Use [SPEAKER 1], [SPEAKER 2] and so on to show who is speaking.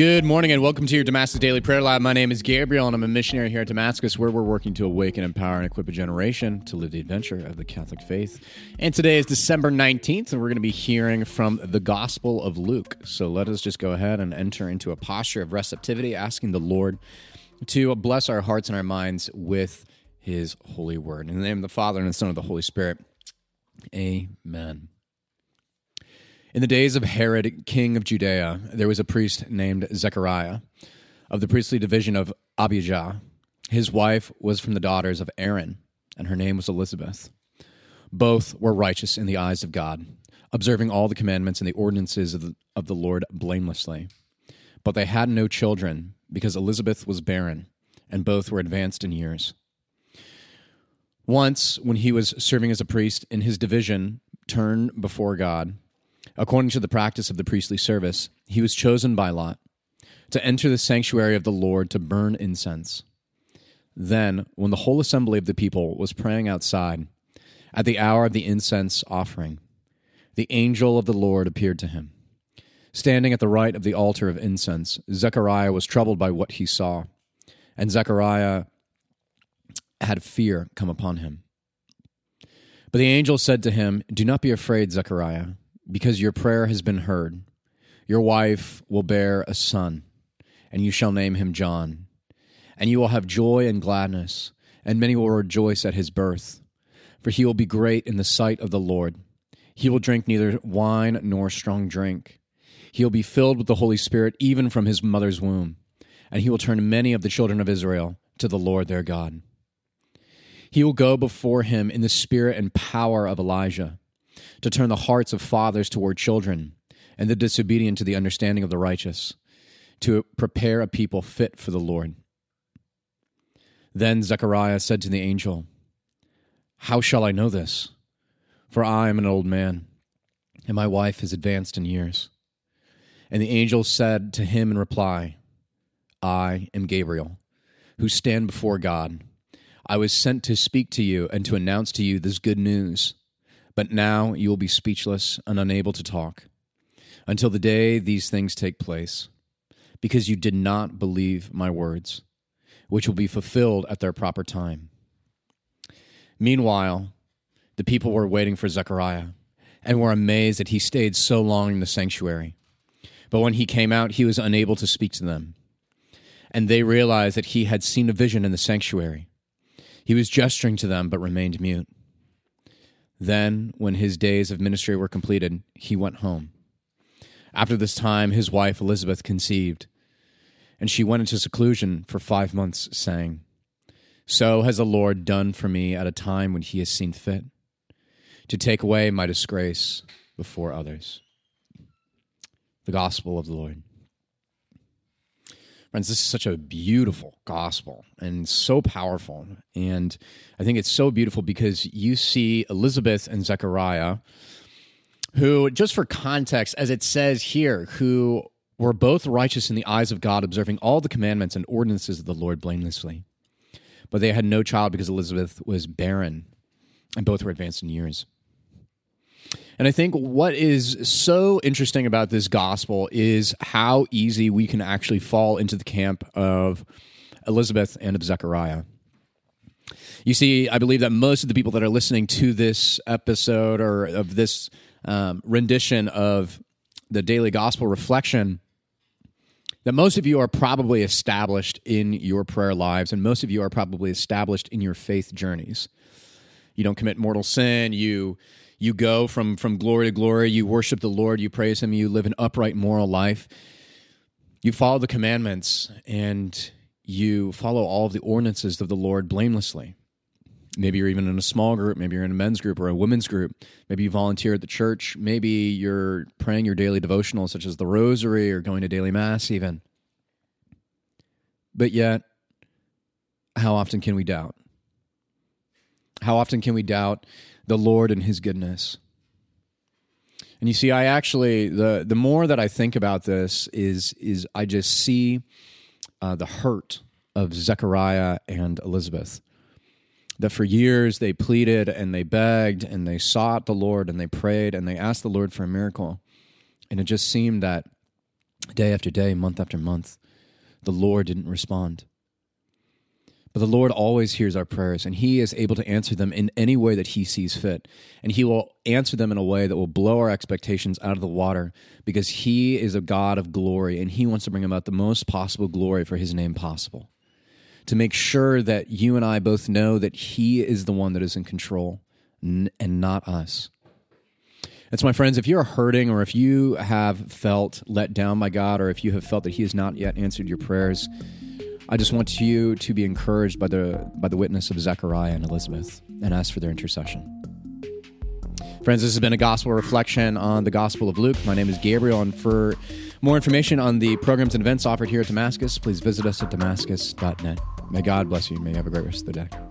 [SPEAKER 1] Good morning and welcome to your Damascus Daily Prayer Lab. My name is Gabriel and I'm a missionary here at Damascus where we're working to awaken, empower, and equip a generation to live the adventure of the Catholic faith. And today is December 19th and we're going to be hearing from the Gospel of Luke. So let us just go ahead and enter into a posture of receptivity, asking the Lord to bless our hearts and our minds with his holy word. In the name of the Father and the Son of the Holy Spirit. Amen. In the days of Herod, king of Judea, there was a priest named Zechariah of the priestly division of Abijah. His wife was from the daughters of Aaron, and her name was Elizabeth. Both were righteous in the eyes of God, observing all the commandments and the ordinances of the, of the Lord blamelessly. But they had no children, because Elizabeth was barren, and both were advanced in years. Once, when he was serving as a priest in his division, turned before God, According to the practice of the priestly service, he was chosen by Lot to enter the sanctuary of the Lord to burn incense. Then, when the whole assembly of the people was praying outside, at the hour of the incense offering, the angel of the Lord appeared to him. Standing at the right of the altar of incense, Zechariah was troubled by what he saw, and Zechariah had fear come upon him. But the angel said to him, Do not be afraid, Zechariah because your prayer has been heard. Your wife will bear a son, and you shall name him John. And you will have joy and gladness, and many will rejoice at his birth. For he will be great in the sight of the Lord. He will drink neither wine nor strong drink. He will be filled with the Holy Spirit even from his mother's womb, and he will turn many of the children of Israel to the Lord their God. He will go before him in the spirit and power of Elijah to turn the hearts of fathers toward children, and the disobedient to the understanding of the righteous, to prepare a people fit for the Lord. Then Zechariah said to the angel, How shall I know this? For I am an old man, and my wife is advanced in years. And the angel said to him in reply, I am Gabriel, who stand before God. I was sent to speak to you and to announce to you this good news. But now you will be speechless and unable to talk until the day these things take place, because you did not believe my words, which will be fulfilled at their proper time. Meanwhile, the people were waiting for Zechariah and were amazed that he stayed so long in the sanctuary. But when he came out, he was unable to speak to them. And they realized that he had seen a vision in the sanctuary. He was gesturing to them, but remained mute. Then, when his days of ministry were completed, he went home. After this time, his wife Elizabeth conceived, and she went into seclusion for five months, saying, So has the Lord done for me at a time when he has seen fit, to take away my disgrace before others. The Gospel of the Lord. Friends, this is such a beautiful gospel and so powerful. And I think it's so beautiful because you see Elizabeth and Zechariah, who, just for context, as it says here, who were both righteous in the eyes of God, observing all the commandments and ordinances of the Lord blamelessly. But they had no child because Elizabeth was barren, and both were advanced in years. And I think what is so interesting about this gospel is how easy we can actually fall into the camp of Elizabeth and of Zechariah. You see, I believe that most of the people that are listening to this episode or of this um, rendition of the daily gospel reflection, that most of you are probably established in your prayer lives, and most of you are probably established in your faith journeys. You don't commit mortal sin. You you go from from glory to glory. You worship the lord. You praise him. You live an upright moral life. You follow the commandments and you follow all of the ordinances of the lord blamelessly. Maybe you're even in a small group. Maybe you're in a men's group or a women's group. Maybe you volunteer at the church. Maybe you're praying your daily devotional such as the rosary or going to daily mass even. But yet how often can we doubt? How often can we doubt the Lord and his goodness. And you see, I actually the the more that I think about this is is I just see uh, the hurt of Zechariah and Elizabeth. That for years they pleaded and they begged and they sought the Lord and they prayed and they asked the Lord for a miracle, and it just seemed that Day after day, month after month, the Lord didn't respond. But the Lord always hears our prayers, and He is able to answer them in any way that He sees fit. And He will answer them in a way that will blow our expectations out of the water because He is a God of glory, and He wants to bring about the most possible glory for His name possible. To make sure that you and I both know that He is the one that is in control and not us. And so, my friends, if you're hurting or if you have felt let down by God or if you have felt that He has not yet answered your prayers, I just want you to be encouraged by the by the witness of Zechariah and Elizabeth and ask for their intercession. Friends, this has been a gospel reflection on the Gospel of Luke. My name is Gabriel, and for more information on the programs and events offered here at Damascus, please visit us at damascus.net. May God bless you. May you have a great rest of the day.